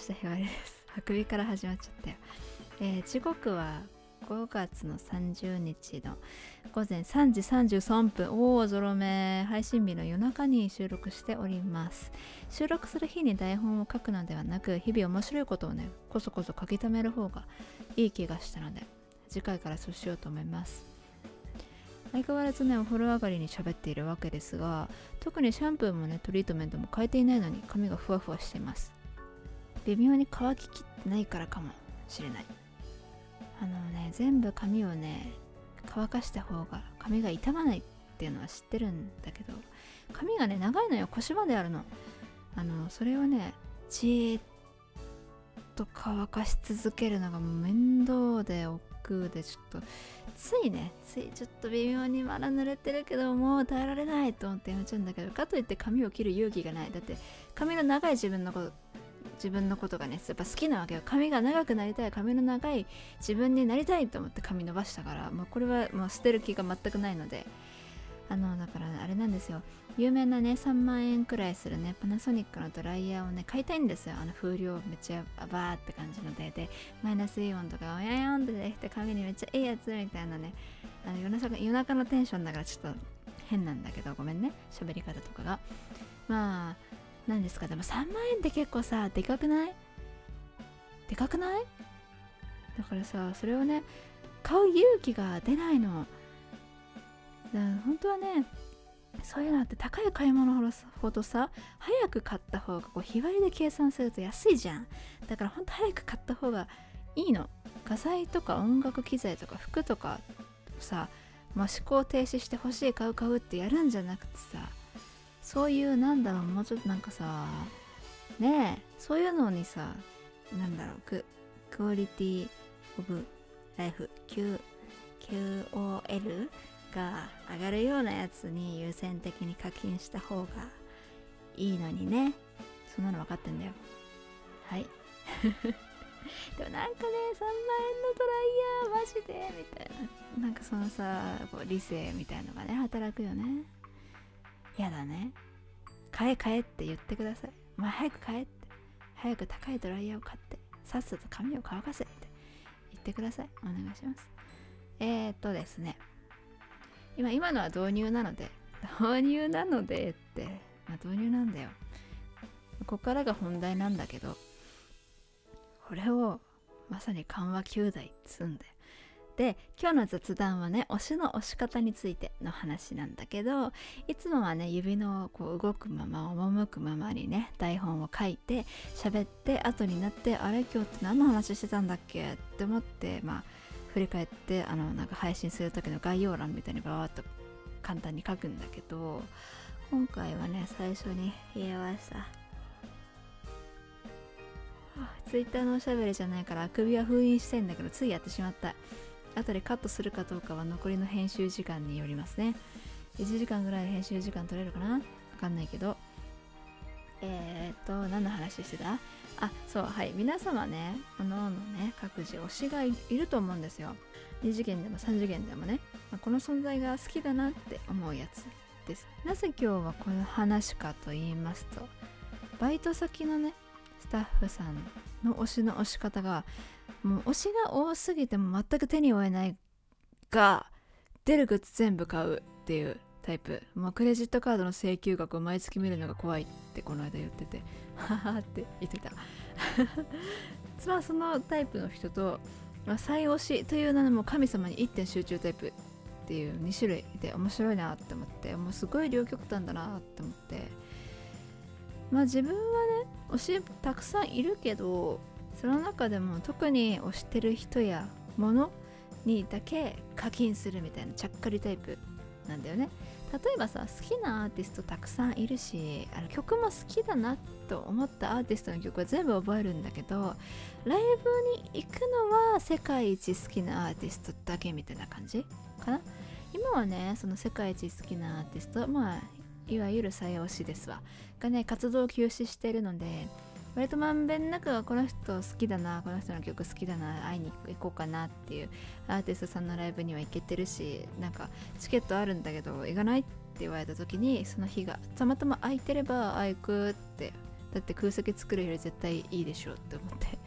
したひばりです。あくびから始まっちゃったよ、えー、時刻は5月の30日の午前3時33分。おおゾロ目。配信日の夜中に収録しております。収録する日に台本を書くのではなく日々面白いことをねこそこそ書き留める方がいい気がしたので次回からそうしようと思います。相変わらずねお風呂上がりに喋っているわけですが特にシャンプーもねトリートメントも変えていないのに髪がふわふわしています。微妙に乾ききってないからかもしれない。あのね全部髪をね乾かした方が髪が傷まないっていうのは知ってるんだけど髪がね長いのよ。腰まであるの。あのそれをねじーっと乾かし続けるのが面倒で億劫でちょっとついねついちょっと微妙にまだ濡れてるけどもう耐えられないと思ってやめちゃうんだけどかといって髪を切る勇気がない。だって髪の長い自分のこと自分のことがねやっぱ好きなわけよ。髪が長くなりたい髪の長い自分になりたいと思って髪伸ばしたからもうこれはもう捨てる気が全くないので。あのだからあれなんですよ。有名なね3万円くらいするねパナソニックのドライヤーをね買いたいんですよ。あの風量めっちゃバーって感じので。でマイナスイオンとかおややんってできて髪にめっちゃいいやつみたいなねあの夜中夜中のテンションだからちょっと変なんだけどごめんね。喋り方とかが。まあ何ですか？でも3万円って結構さでかくない？でかくない？だからさそれをね買う勇気が出ないの。だから本当はねそういうのって高い買い物ほどさ早く買った方がこう日割りで計算すると安いじゃん。だからほんと早く買った方がいいの。画材とか音楽機材とか服とかさもう思考停止して欲しい買う買うってやるんじゃなくてさそういうなんだろうもうちょっとなんかさねえそういうのにさなんだろうククオリティオブライフ Q QOL が上がるようなやつに優先的に課金した方がいいのにね。そんなの分かってんだよ。はい。でもなんかね3万円のドライヤーマジでみたいな。なんかそのさこう理性みたいのがね働くよね。やだね。買え買えって言ってください。お前早く買えって。早く高いドライヤーを買って。さっさと髪を乾かせって。言ってください。お願いします。えー、っとですね。今今のは導入なので導入なのでって、まあ、導入なんだよ。ここからが本題なんだけどこれをまさに緩和9代っつんだよ。で今日の雑談はね推しの押し方についての話なんだけどいつもはね指のこう動くまま赴くままにね台本を書いて喋って後になってあれ今日って何の話してたんだっけ？って思ってまあ振り返ってあのなんか配信する時の概要欄みたいにバーッと簡単に書くんだけど今回はね最初に言えましたツイッターのおしゃべりじゃないからあくびは封印してんだけどついやってしまった。後でカットするかどうかは残りの編集時間によりますね。1時間ぐらい編集時間取れるかな？わかんないけど。えー、っと何の話してた？あそうはい。皆様ねおののね各自推しがいると思うんですよ。2次元でも3次元でもね、まあ、この存在が好きだなって思うやつです。なぜ今日はこの話かと言いますとバイト先のねスタッフさんの推しの推し方がもう推しが多すぎても全く手に負えないが出るグッズ全部買うっていうタイプ。もうクレジットカードの請求額を毎月見るのが怖いってこの間言っててははって言ってた。まあそのタイプの人と、まあ、再推しという名のも神様に一点集中タイプっていう2種類で面白いなって思ってもうすごい両極端だなって思って。まあ自分はね推したくさんいるけどその中でも特に推してる人やものにだけ課金するみたいなちゃっかりタイプなんだよね。例えばさ好きなアーティストたくさんいるしあの曲も好きだなと思ったアーティストの曲は全部覚えるんだけどライブに行くのは世界一好きなアーティストだけみたいな感じかな。今はねその世界一好きなアーティストまあいわゆる再推しですわ。がね活動休止してるので割とまんべんなくこの人好きだなこの人の曲好きだな会いに行こうかなっていうアーティストさんのライブには行けてるしなんかチケットあるんだけど行かないって言われた時にその日がたまたま空いてればあ行くってだって空席作るより絶対いいでしょうって思って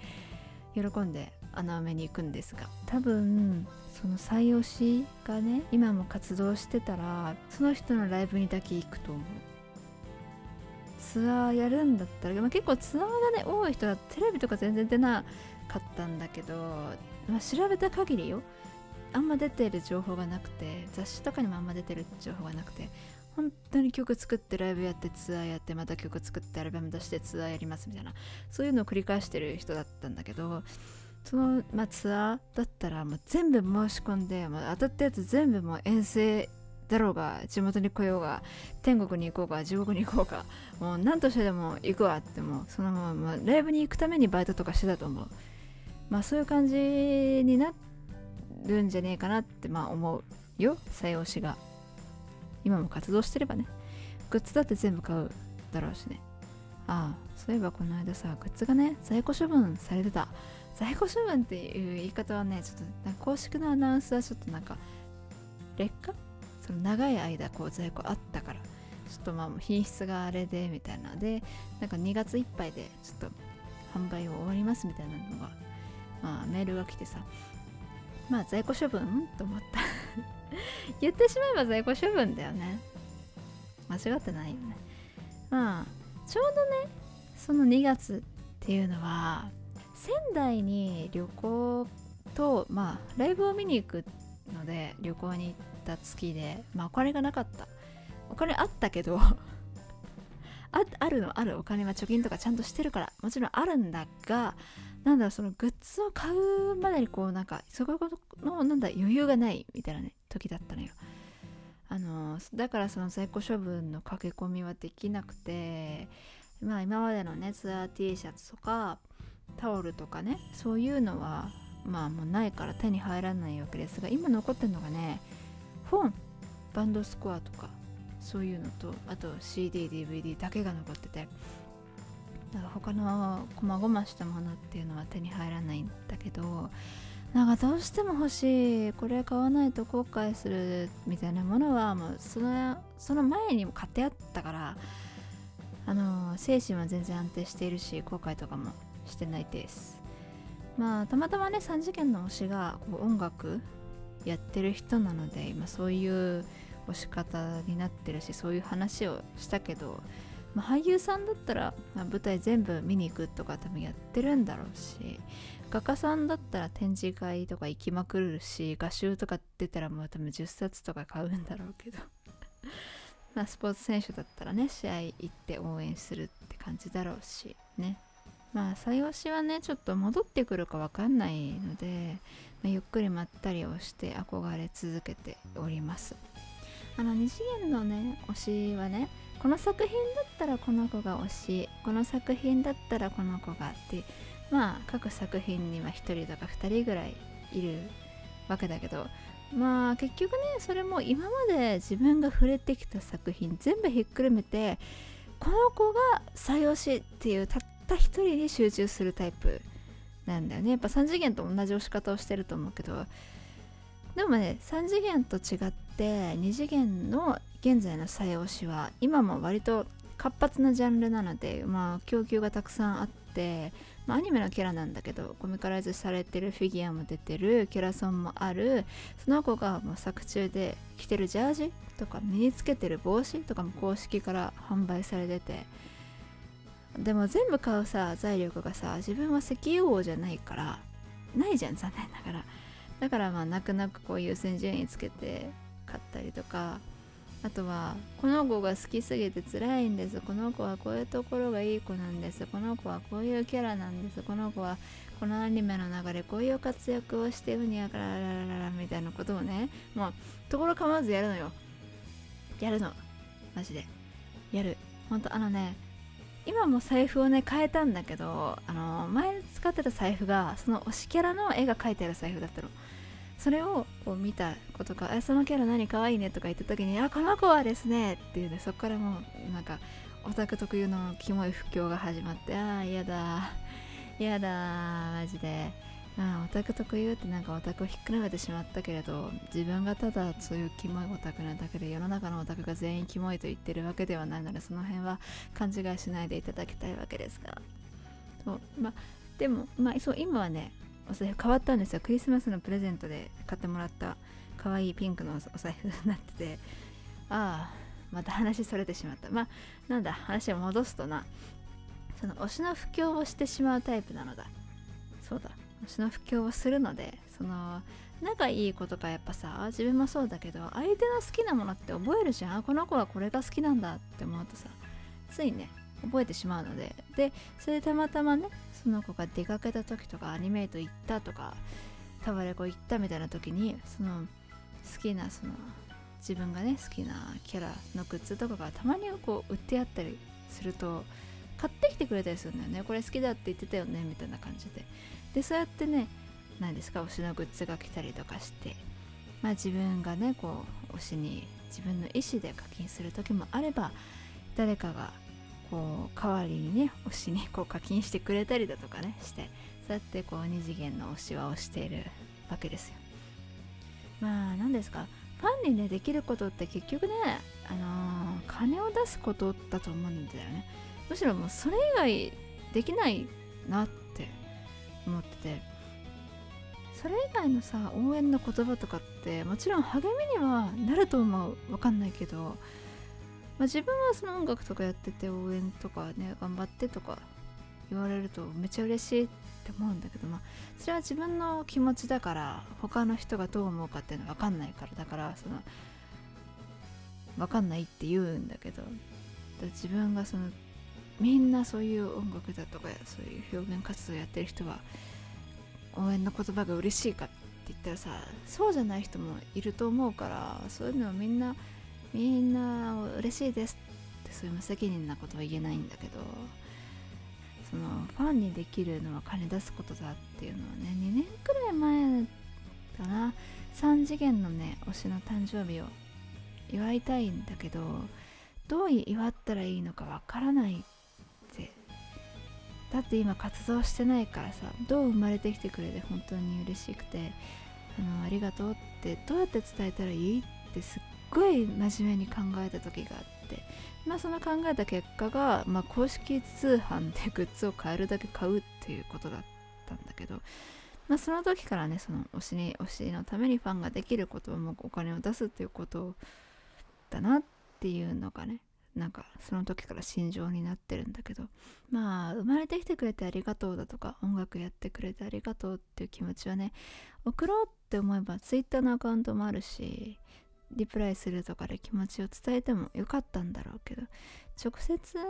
喜んで穴埋めに行くんですが。多分その採用しがね今も活動してたらその人のライブにだけ行くと思う。ツアーやるんだったら、まあ、結構ツアーがね多い人はテレビとか全然出なかったんだけど、まあ、調べた限りよあんま出てる情報がなくて雑誌とかにもあんま出てる情報がなくて本当に曲作ってライブやってツアーやってまた曲作ってアルバム出してツアーやりますみたいなそういうのを繰り返してる人だったんだけどその、まあ、ツアーだったらもう全部申し込んでもう当たったやつ全部もう遠征だろうが地元に来ようが天国に行こうが地獄に行こうかもう何としてでも行くわってもうそのままライブに行くためにバイトとかしてたと思う。まあそういう感じになるんじゃねえかなってまあ思うよ採用しが。今も活動してればね。グッズだって全部買うだろうしね。ああそういえばこの間さグッズがね在庫処分されてた。在庫処分っていう言い方はねちょっと公式のアナウンスはちょっとなんか劣化その長い間こう在庫あったからちょっとまあ品質があれでみたいなのでなんか2月いっぱいでちょっと販売を終わりますみたいなのが、まあ、メールが来てさ。まあ在庫処分と思った。言ってしまえば在庫処分だよね。間違ってないよね。まあちょうどねその2月っていうのは仙台に旅行とまあライブを見に行くので旅行に行った月でまあお金がなかった。お金あったけど ああるのあるお金は貯金とかちゃんとしてるからもちろんあるんだがなんだそのグッズを買うまでにこうなんかそこのなんだ余裕がないみたいなね時だったのよ。あのだからその在庫処分の駆け込みはできなくてまあ今までのねツアー T シャツとかタオルとかねそういうのはまあもうないから手に入らないわけですが今残ってるのがね本バンドスコアとかそういうのとあと CDDVD だけが残っててだから他の細々したものっていうのは手に入らないんだけどなんかどうしても欲しいこれ買わないと後悔するみたいなものはもうそのその前にも買ってあったからあの精神は全然安定しているし後悔とかもしてないです。まあたまたまね3次元の推しがこう音楽やってる人なので今そういう推し方になってるしそういう話をしたけど、まあ、俳優さんだったら、まあ、舞台全部見に行くとか多分やってるんだろうし画家さんだったら展示会とか行きまくるし画集とか出たらもう多分10冊とか買うんだろうけど まあスポーツ選手だったらね試合行って応援するって感じだろうしね。まあ採用しはねちょっと戻ってくるか分かんないので、まあ、ゆっくりまったりをして憧れ続けております。あの二次元のね推しはねこの作品だったらこの子が推しこの作品だったらこの子がってまあ各作品には1人とか2人ぐらいいるわけだけどまあ結局ねそれも今まで自分が触れてきた作品全部ひっくるめてこの子が採用しっていうたった一人に集中するタイプなんだよね。やっぱ3次元と同じ押し方をしてると思うけど。でもね3次元と違って2次元の現在の採用しは今も割と活発なジャンルなのでまあ供給がたくさんあって、まあ、アニメのキャラなんだけどコミカライズされてるフィギュアも出てるキャラソンもあるその子がもう作中で着てるジャージとか身につけてる帽子とかも公式から販売されててでも全部買うさ財力がさ自分は石油王じゃないからないじゃん残念ながら。だからまあ泣く泣くこう優先順位つけて買ったりとか。あとはこの子が好きすぎて辛いんです。この子はこういうところがいい子なんです。この子はこういうキャラなんです。この子はこのアニメの中でこういう活躍をしてうにゃからららららみたいなことをね。もうところ構わずやるのよ。やるの。マジで。やる。ほんとあのね今も財布をね変えたんだけどあの前使ってた財布がその推しキャラの絵が描いてある財布だったの。それをこう見たことか「そのキャラ何かわいいね」とか言った時に「あこの子はですね」っていうねそっからもうなんかオタク特有のキモい不況が始まってああ嫌だ嫌だマジで。ああオタク特有ってなんかオタクをひっくらめてしまったけれど自分がただそういうキモいオタクなだけで世の中のオタクが全員キモいと言ってるわけではないのでその辺は勘違いしないでいただきたいわけですが。そうまあでもまあそう今はねお財布変わったんですよ。クリスマスのプレゼントで買ってもらった可愛いピンクのお財布になってて。ああまた話それてしまった。まあなんだ話を戻すとな。その推しの布教をしてしまうタイプなのだ。そうだ。推しの布教をするのでその仲いい子とかやっぱさ自分もそうだけど相手の好きなものって覚えるじゃん。この子はこれが好きなんだって思うとさついね覚えてしまうので。でそれでたまたまねその子が出かけた時とかアニメイト行ったとかタワレコ行ったみたいな時にその好きなその自分がね好きなキャラのグッズとかがたまにこう売ってあったりすると買ってきてくれたりするんだよね。これ好きだって言ってたよねみたいな感じで。でそうやってね何ですか推しのグッズが来たりとかしてまあ自分がねこう推しに自分の意思で課金する時もあれば誰かがこう代わりにね推しにこう課金してくれたりだとかねしてそうやってこう二次元の推しは推しているわけですよ。まあ何ですかファンにねできることって結局ねあのー、金を出すことだと思うんだよね。むしろもうそれ以外できないなって思ってて。それ以外のさ応援の言葉とかってもちろん励みにはなると思う。わかんないけど、まあ、自分はその音楽とかやってて応援とかね頑張ってとか言われるとめっちゃ嬉しいって思うんだけどまあそれは自分の気持ちだから他の人がどう思うかっていうのは分かんないから。だからその分かんないって言うんだけど。自分がそのみんなそういう音楽だとかそういう表現活動やってる人は応援の言葉が嬉しいかって言ったらさそうじゃない人もいると思うからそういうのはみんなみんな嬉しいですってそういう無責任なことは言えないんだけどそのファンにできるのは金出すことだっていうのはね2年くらい前かな。3次元のね推しの誕生日を祝いたいんだけどどう祝ったらいいのかわからないだって今活動してないからさどう生まれてきてくれて本当に嬉しくてあのありがとうってどうやって伝えたらいいってすっごい真面目に考えた時があってまあその考えた結果が、まあ、公式通販でグッズを買えるだけ買うっていうことだったんだけどまあ、その時からねその推しに推しのためにファンができることをもうお金を出すっていうことだなっていうのがねなんかその時から心情になってるんだけどまあ生まれてきてくれてありがとうだとか音楽やってくれてありがとうっていう気持ちはね送ろうって思えば Twitter のアカウントもあるしリプライするとかで気持ちを伝えてもよかったんだろうけど直接ね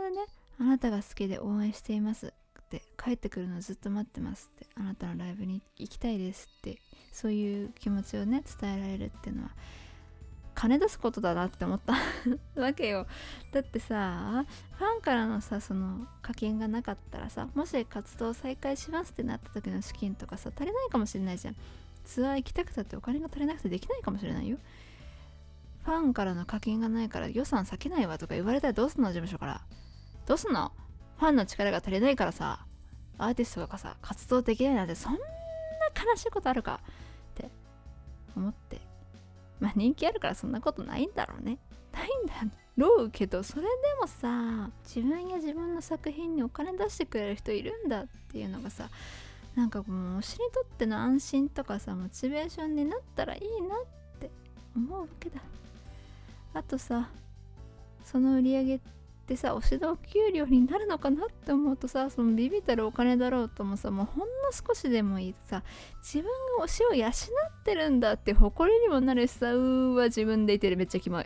あなたが好きで応援していますって帰ってくるのずっと待ってますってあなたのライブに行きたいですってそういう気持ちをね伝えられるっていうのは金出すことだなって思った。わけよ。だってさファンからのさその課金がなかったらさもし活動再開しますってなった時の資金とかさ足りないかもしれないじゃん。ツアー行きたくたってお金が足りなくてできないかもしれないよ。ファンからの課金がないから予算避けないわとか言われたらどうすんの事務所から。どうすんの？ファンの力が足りないからさアーティストがさ活動できないなんてそんな悲しいことあるかって思って。まあ人気あるからそんなことないんだろうね。ないんだろうけどそれでもさ自分や自分の作品にお金出してくれる人いるんだっていうのがさなんかもう推しにとっての安心とかさモチベーションになったらいいなって思うわけだあとさその売り上げってさ推しの給料になるのかなって思うとさそのビビたるお金だろうともさもうほんの少しでもいいさ自分が推しを養ってるんだって誇りにもなるしさうーわ自分でいてる。めっちゃキモい。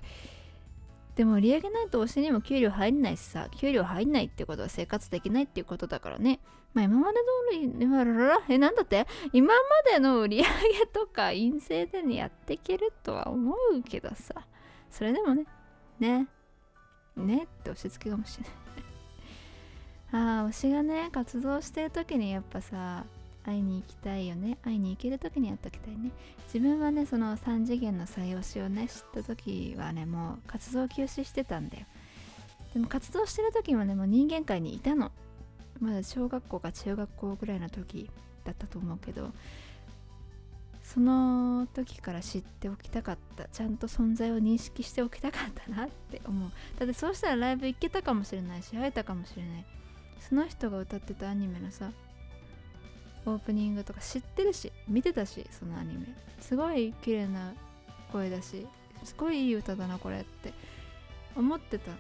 でも売り上げないと推しにも給料入んないしさ給料入んないってことは生活できないっていうことだからね。まあ今まで通りらららえなんだって？今までの売り上げとか陰性でねやっていけるとは思うけどさ。それでもね。ね。ねって押し付けかもしれない。ああ推しがね活動してる時にやっぱさ会いに行きたいよね。会いに行ける時にやっときたいね。自分はねその3次元の採用しをね知った時はねもう活動休止してたんだよ。でも活動してる時はねもう人間界にいたの。まだ小学校か中学校ぐらいの時だったと思うけど。その時から知っておきたかったちゃんと存在を認識しておきたかったなって思う。だってそうしたらライブ行けたかもしれないし会えたかもしれない。その人が歌ってたアニメのさオープニングとか知ってるし見てたしそのアニメ。すごい綺麗な声だしすごいいい歌だなこれって思ってた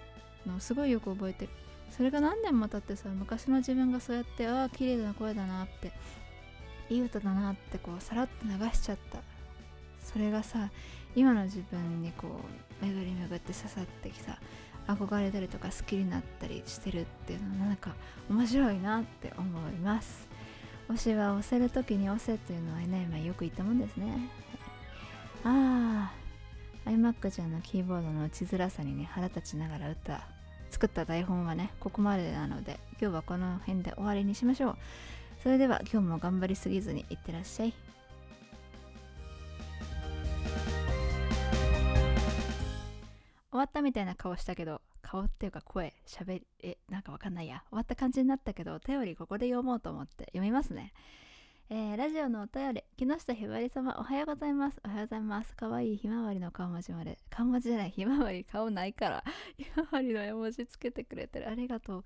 のをすごいよく覚えてる。それが何年も経ってさ昔の自分がそうやってああ綺麗な声だなっていい歌だなってこうさらっと流しちゃった。それがさ今の自分にこう巡り巡って刺さってきさ憧れたりとか好きになったりしてるっていうのはなんか面白いなって思います。推しは押せる時に押せというのはね、まあ、よく言ったもんですね。ああ iMac ちゃんのキーボードの打ちづらさにね腹立ちながら歌作った台本はねここまでなので今日はこの辺で終わりにしましょう。それでは今日も頑張りすぎずにいってらっしゃい。終わったみたいな顔したけど顔っていうか声しゃべりえなんかわかんないや。終わった感じになったけどお便りここで読もうと思って読みますね。えー、ラジオのお便り。木下ひばり様おはようございます。おはようございます。かわいいひまわりの顔文字まで顔文字じゃないひまわり顔ないから ひまわりの絵文字つけてくれてる。ありがとう。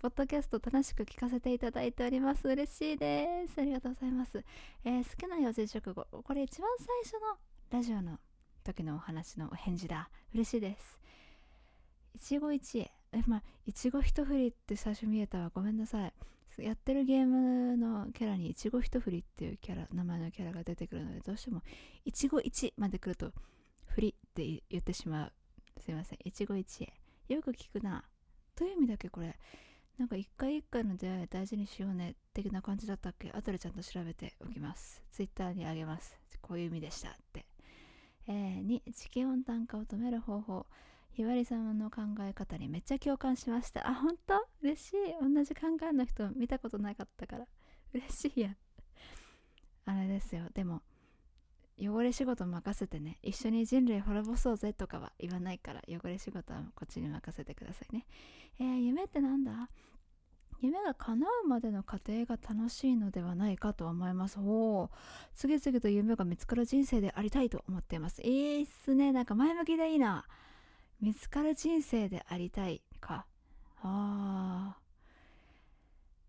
ポッドキャスト楽しく聞かせていただいております。嬉しいです。ありがとうございます。えー、好きな四字熟語。これ一番最初のラジオの時のお話のお返事だ。嬉しいです。一期一会。え、まあ、一期一振りって最初見えたわ。ごめんなさい。やってるゲームのキャラに一期一振りっていうキャラ、名前のキャラが出てくるので、どうしても一期一まで来ると、振りって言ってしまう。すいません。一期一会。よく聞くな。どういう意味だけこれ。なんか一回一回の出会い大事にしようね的な感じだったっけ？後でちゃんと調べておきます。ツイッターにあげます。こういう意味でしたって。えー、2、地球温暖化を止める方法。ひばりさんの考え方にめっちゃ共感しました。あ、本当？嬉しい。同じ考えの人見たことなかったから。嬉しいや。あれですよ。でも、汚れ仕事任せてね、一緒に人類滅ぼそうぜとかは言わないから、汚れ仕事はこっちに任せてくださいね。えー、夢ってなんだ？夢が叶うまでの過程が楽しいのではないかと思います。おお、次々と夢が見つかる人生でありたいと思っています。いいっすね。なんか前向きでいいな。見つかる人生でありたいか。あ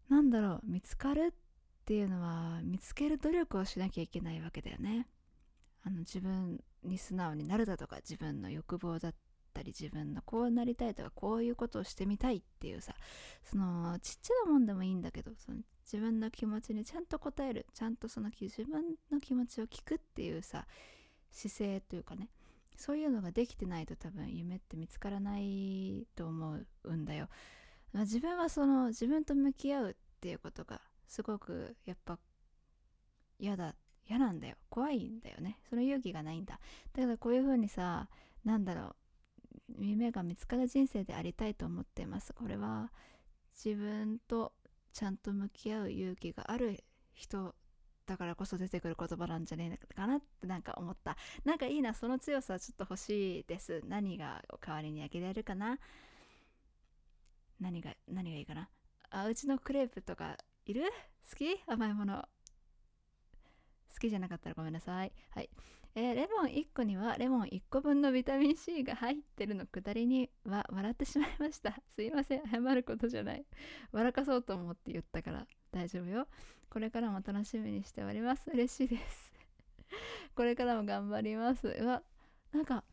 ー。なんだろう、見つかるっていうのは見つける努力をしなきゃいけないわけだよね。あの自分に素直になるだとか自分の欲望だったり自分のこうなりたいとかこういうことをしてみたいっていうさそのちっちゃなもんでもいいんだけどその自分の気持ちにちゃんと応えるちゃんとその自分の気持ちを聞くっていうさ姿勢というかねそういうのができてないと多分夢って見つからないと思うんだよ、まあ、自分はその自分と向き合うっていうことがすごくやっぱ嫌だ嫌なんだよ。怖いんだよね。その勇気がないんだ。だからこういう風にさなんだろう。夢が見つかる人生でありたいと思っています。これは自分とちゃんと向き合う勇気がある人だからこそ出てくる言葉なんじゃねえかなってなんか思った。なんかいいなその強さちょっと欲しいです。何が代わりにあげられるかな。何が何がいいかな。あうちのクレープとかいる？好き？甘いもの。好きじゃなかったらごめんなさい。はい。えー、レモン1個にはレモン1個分のビタミン C が入ってるのくだりには笑ってしまいました。すいません。謝ることじゃない。笑かそうと思って言ったから大丈夫よ。これからも楽しみにしております。嬉しいです。これからも頑張ります。うわ、なんか、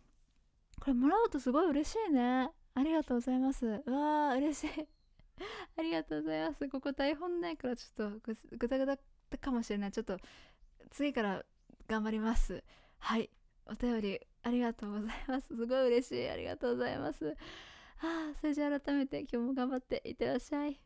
これもらうとすごい嬉しいね。ありがとうございます。うわー、嬉しい。ありがとうございます。ここ台本ないからちょっとぐぐたぐたかもしれない。ちょっと次から頑張ります。はい。お便りありがとうございます。すごい嬉しい。ありがとうございます。あそれじゃあ改めて今日も頑張っていってらっしゃい。